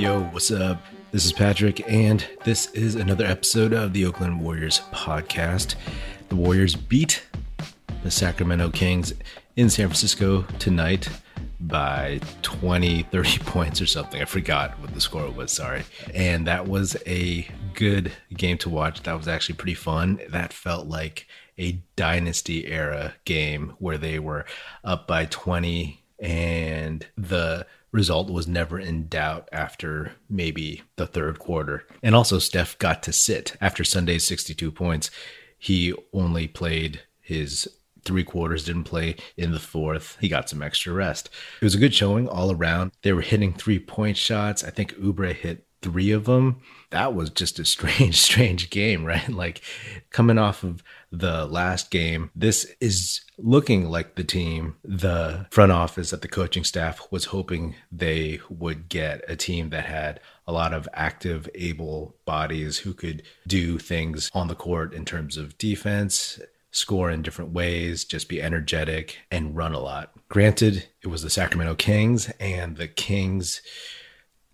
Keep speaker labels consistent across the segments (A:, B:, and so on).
A: Yo, what's up? This is Patrick, and this is another episode of the Oakland Warriors podcast. The Warriors beat the Sacramento Kings in San Francisco tonight by 20, 30 points or something. I forgot what the score was, sorry. And that was a good game to watch. That was actually pretty fun. That felt like a dynasty era game where they were up by 20 and the result was never in doubt after maybe the third quarter. And also, Steph got to sit after Sunday's 62 points. He only played his three quarters, didn't play in the fourth. He got some extra rest. It was a good showing all around. They were hitting three point shots. I think Oubre hit three of them. That was just a strange, strange game, right? Like coming off of the last game, this is looking like the team the front office that the coaching staff was hoping they would get a team that had a lot of active, able bodies who could do things on the court in terms of defense, score in different ways, just be energetic and run a lot. Granted, it was the Sacramento Kings and the Kings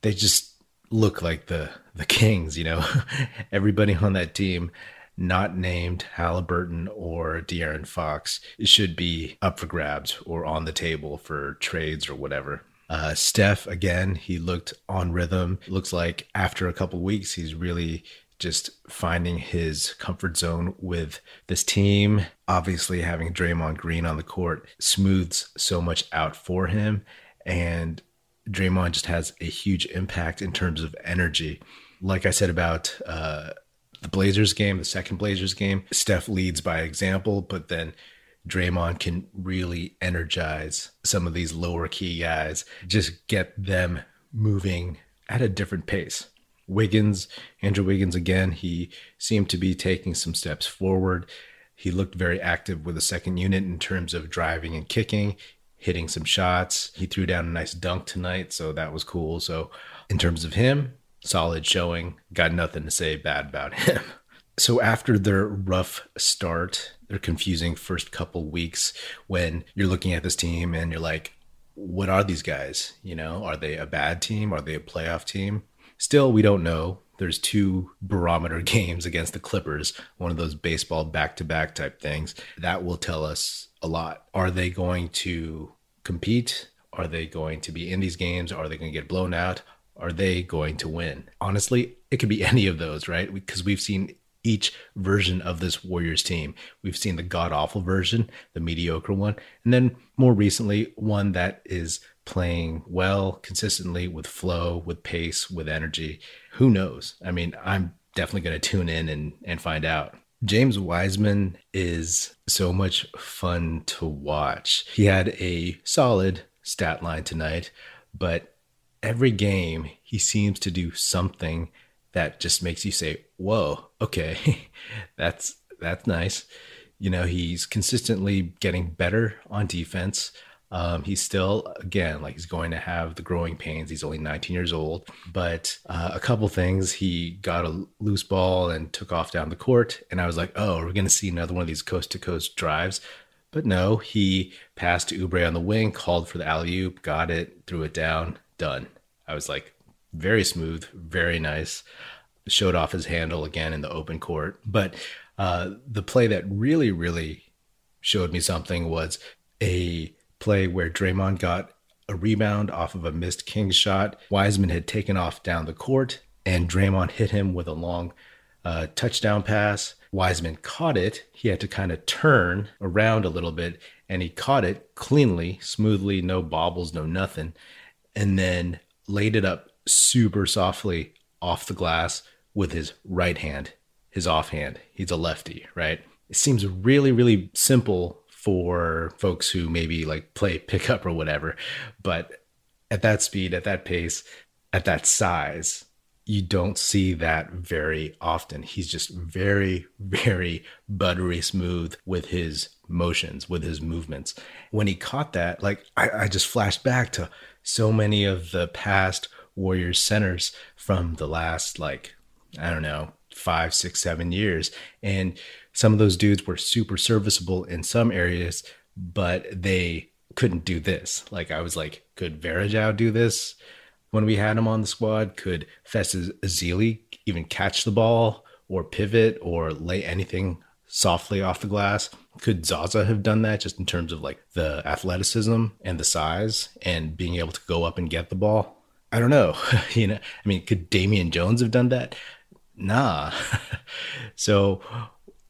A: they just look like the the Kings, you know. Everybody on that team not named Haliburton or De'Aaron Fox should be up for grabs or on the table for trades or whatever. Uh, Steph, again, he looked on rhythm. looks like after a couple weeks, he's really just finding his comfort zone with this team. Obviously, having Draymond Green on the court smooths so much out for him. And Draymond just has a huge impact in terms of energy. Like I said about uh, the Blazers game, the second Blazers game, Steph leads by example, but then Draymond can really energize some of these lower key guys, just get them moving at a different pace. Wiggins, Andrew Wiggins again, he seemed to be taking some steps forward. He looked very active with the second unit in terms of driving and kicking, hitting some shots. He threw down a nice dunk tonight, so that was cool. So, in terms of him, solid showing. Got nothing to say bad about him. So after their rough start, their confusing first couple weeks when you're looking at this team and you're like, what are these guys? You know, are they a bad team? Are they a playoff team? Still, we don't know. There's two barometer games against the Clippers, one of those baseball back to back type things. That will tell us a lot. Are they going to compete? Are they going to be in these games? Are they going to get blown out? Are they going to win? Honestly, it could be any of those, right? Because we've seen each version of this Warriors team. We've seen the god awful version, the mediocre one, and then more recently, one that is playing well, consistently with flow, with pace, with energy. Who knows? I mean, I'm definitely going to tune in and, and find out. James Wiseman is so much fun to watch. He had a solid stat line tonight, but every game he seems to do something that just makes you say, "Whoa, okay, that's that's nice." You know, he's consistently getting better on defense. Um, he's still, again, like he's going to have the growing pains. He's only 19 years old, but uh, a couple things. He got a loose ball and took off down the court, and I was like, "Oh, we're going to see another one of these coast to coast drives." But no, he passed to Oubre on the wing, called for the alley oop, got it, threw it down, done. I was like, very smooth, very nice. Showed off his handle again in the open court. But uh, the play that really, really showed me something was a play where Draymond got a rebound off of a missed King shot. Wiseman had taken off down the court, and Draymond hit him with a long uh, touchdown pass. Wiseman caught it. He had to kind of turn around a little bit, and he caught it cleanly, smoothly, no bobbles, no nothing. And then laid it up super softly off the glass with his right hand, his offhand. He's a lefty, right? It seems really, really simple for folks who maybe like play pickup or whatever. But at that speed, at that pace, at that size, you don't see that very often. He's just very, very buttery smooth with his motions, with his movements. When he caught that, like I, I just flashed back to so many of the past Warriors centers from the last, like, I don't know, five, six, seven years. And some of those dudes were super serviceable in some areas, but they couldn't do this. Like, I was like, could Varejao do this? when we had him on the squad, could Festus Ezeli even catch the ball or pivot or lay anything softly off the glass? Could Zaza have done that just in terms of like the athleticism and the size and being able to go up and get the ball? I don't know. you know, I mean, could Damian Jones have done that? Nah. so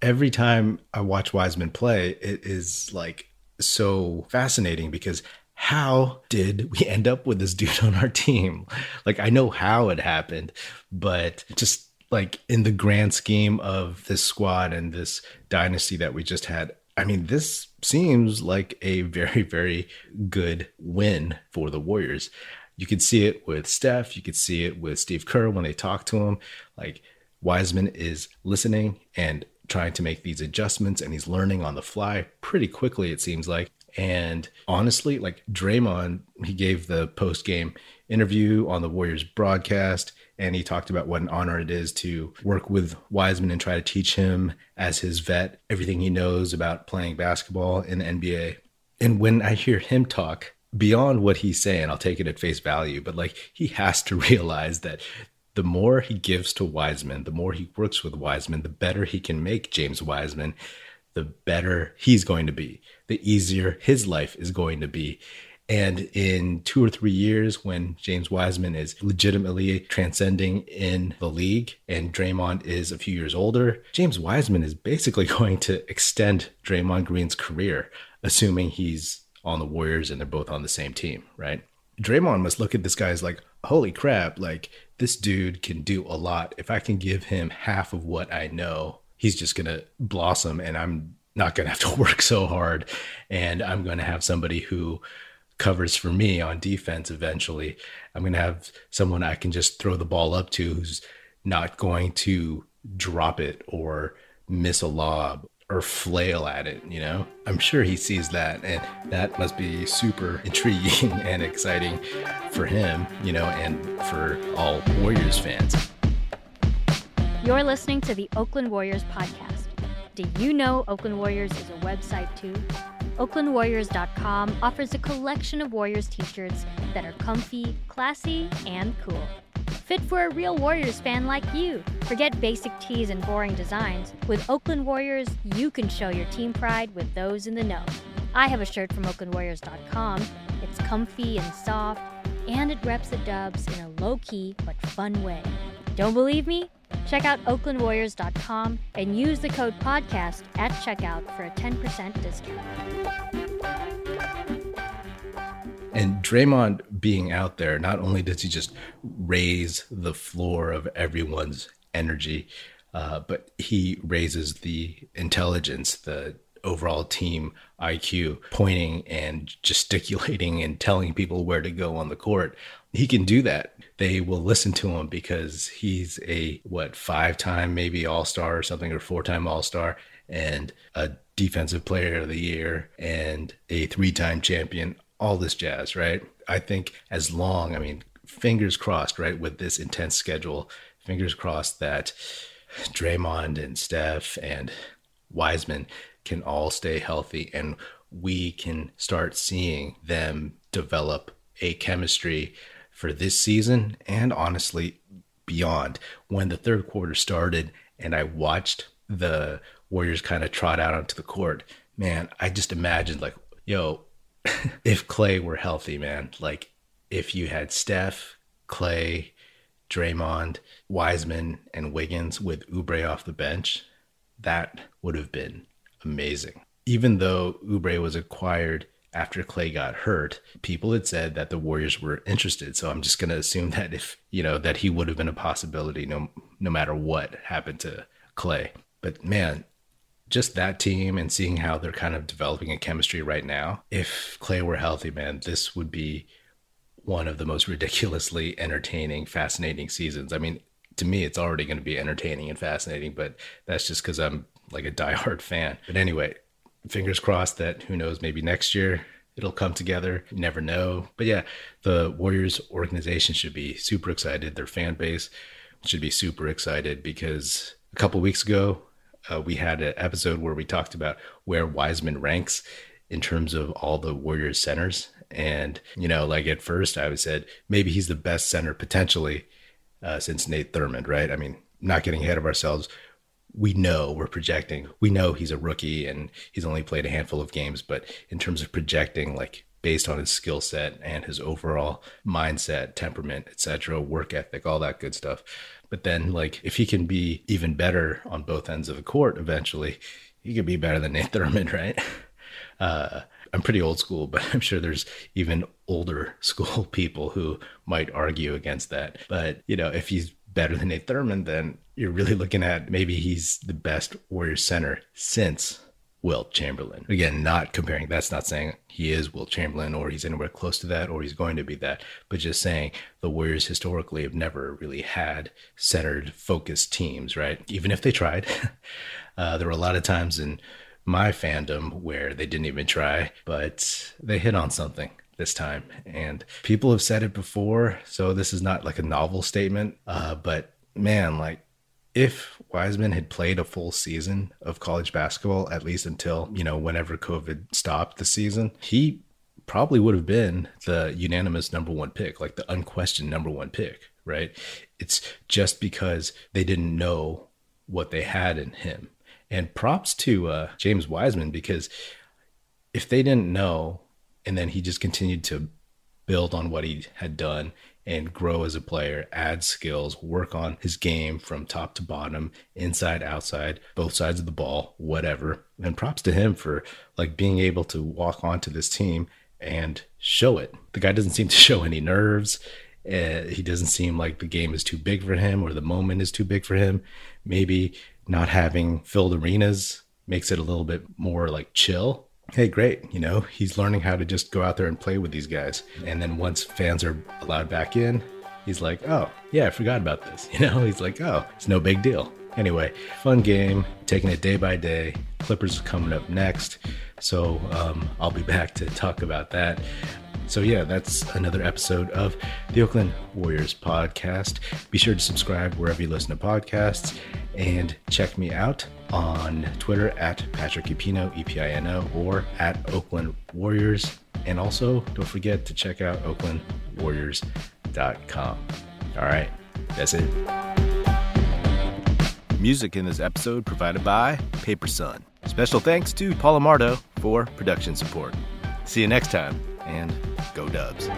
A: every time I watch Wiseman play, it is like so fascinating because how did we end up with this dude on our team? Like, I know how it happened, but just like in the grand scheme of this squad and this dynasty that we just had, I mean, this seems like a very, very good win for the Warriors. You could see it with Steph, you could see it with Steve Kerr when they talk to him. Like, Wiseman is listening and trying to make these adjustments and he's learning on the fly pretty quickly, it seems like. And honestly, like Draymond, he gave the post game interview on the Warriors broadcast, and he talked about what an honor it is to work with Wiseman and try to teach him as his vet everything he knows about playing basketball in the NBA. And when I hear him talk, beyond what he's saying, I'll take it at face value, but like he has to realize that the more he gives to Wiseman, the more he works with Wiseman, the better he can make James Wiseman, the better he's going to be, the easier his life is going to be. And in two or three years, when James Wiseman is legitimately transcending in the league and Draymond is a few years older, James Wiseman is basically going to extend Draymond Green's career, assuming he's on the Warriors and they're both on the same team, right? Draymond must look at this guy as like, holy crap, like this dude can do a lot. If I can give him half of what I know, he's just going to blossom and I'm not going to have to work so hard. And I'm going to have somebody who covers for me on defense eventually. I'm going to have someone I can just throw the ball up to who's not going to drop it or miss a lob or flail at it, you know? I'm sure he sees that and that must be super intriguing and exciting for him, you know, and for all Warriors fans.
B: You're listening to the Oakland Warriors podcast. Do you know Oakland Warriors is a website too? OaklandWarriors.com offers a collection of Warriors t shirts that are comfy, classy, and cool. Fit for a real Warriors fan like you. Forget basic tees and boring designs. With Oakland Warriors, you can show your team pride with those in the know. I have a shirt from OaklandWarriors.com. It's comfy and soft, and it reps the dubs in a low key but fun way. Don't believe me? Check out OaklandWarriors.com and use the code PODCAST at checkout for a 10% discount.
A: And Draymond being out there, not only does he just raise the floor of everyone's energy, uh, but he raises the intelligence, the overall team IQ, pointing and gesticulating and telling people where to go on the court. He can do that. They will listen to him because he's a what five time maybe all star or something or four time all star and a defensive player of the year and a three time champion all this jazz, right? I think as long, I mean, fingers crossed, right, with this intense schedule, fingers crossed that Draymond and Steph and Wiseman can all stay healthy and we can start seeing them develop a chemistry for this season and honestly beyond. When the third quarter started and I watched the Warriors kind of trot out onto the court, man, I just imagined like, yo, if Clay were healthy, man, like if you had Steph, Clay, Draymond, Wiseman, and Wiggins with Oubre off the bench, that would have been amazing. Even though Oubre was acquired after Clay got hurt, people had said that the Warriors were interested. So I'm just going to assume that if, you know, that he would have been a possibility no no matter what happened to Clay. But man, just that team and seeing how they're kind of developing a chemistry right now. If Clay were healthy, man, this would be one of the most ridiculously entertaining, fascinating seasons. I mean, to me, it's already going to be entertaining and fascinating, but that's just because I'm like a diehard fan. But anyway, fingers crossed that who knows, maybe next year it'll come together. You never know. But yeah, the Warriors organization should be super excited. Their fan base should be super excited because a couple weeks ago, uh, we had an episode where we talked about where Wiseman ranks in terms of all the Warriors centers. And, you know, like at first I said, maybe he's the best center potentially uh, since Nate Thurmond, right? I mean, not getting ahead of ourselves. We know we're projecting. We know he's a rookie and he's only played a handful of games, but in terms of projecting, like based on his skill set and his overall mindset, temperament, etc., work ethic, all that good stuff. But then, like, if he can be even better on both ends of the court eventually, he could be better than Nate Thurmond, right? Uh, I'm pretty old school, but I'm sure there's even older school people who might argue against that. But, you know, if he's better than Nate Thurmond, then you're really looking at maybe he's the best Warriors center since Wilt Chamberlain. Again, not comparing, that's not saying he is Wilt Chamberlain or he's anywhere close to that or he's going to be that, but just saying the Warriors historically have never really had centered, focused teams, right? Even if they tried. uh, there were a lot of times in my fandom where they didn't even try, but they hit on something this time. And people have said it before, so this is not like a novel statement. Uh, but man, like if Wiseman had played a full season of college basketball, at least until, you know, whenever COVID stopped the season, he probably would have been the unanimous number one pick, like the unquestioned number one pick, right? It's just because they didn't know what they had in him. And props to uh, James Wiseman because if they didn't know and then he just continued to build on what he had done and grow as a player, add skills, work on his game from top to bottom, inside, outside, both sides of the ball, whatever. And props to him for like being able to walk onto this team and show it. The guy doesn't seem to show any nerves. Uh, he doesn't seem like the game is too big for him or the moment is too big for him. Maybe not having filled arenas makes it a little bit more like chill hey, great. You know, he's learning how to just go out there and play with these guys. And then once fans are allowed back in, he's like, oh, yeah, I forgot about this. You know, he's like, oh, it's no big deal. Anyway, fun game, taking it day by day. Clippers coming up next. So um, I'll be back to talk about that. So, yeah, that's another episode of the Oakland Warriors podcast. Be sure to subscribe wherever you listen to podcasts and check me out on Twitter at Patrick Epino, E P I N O, or at Oakland Warriors. And also, don't forget to check out OaklandWarriors.com. All right, that's it. Music in this episode provided by Paper Sun. Special thanks to Paul Amardo for production support. See you next time and go Dubs.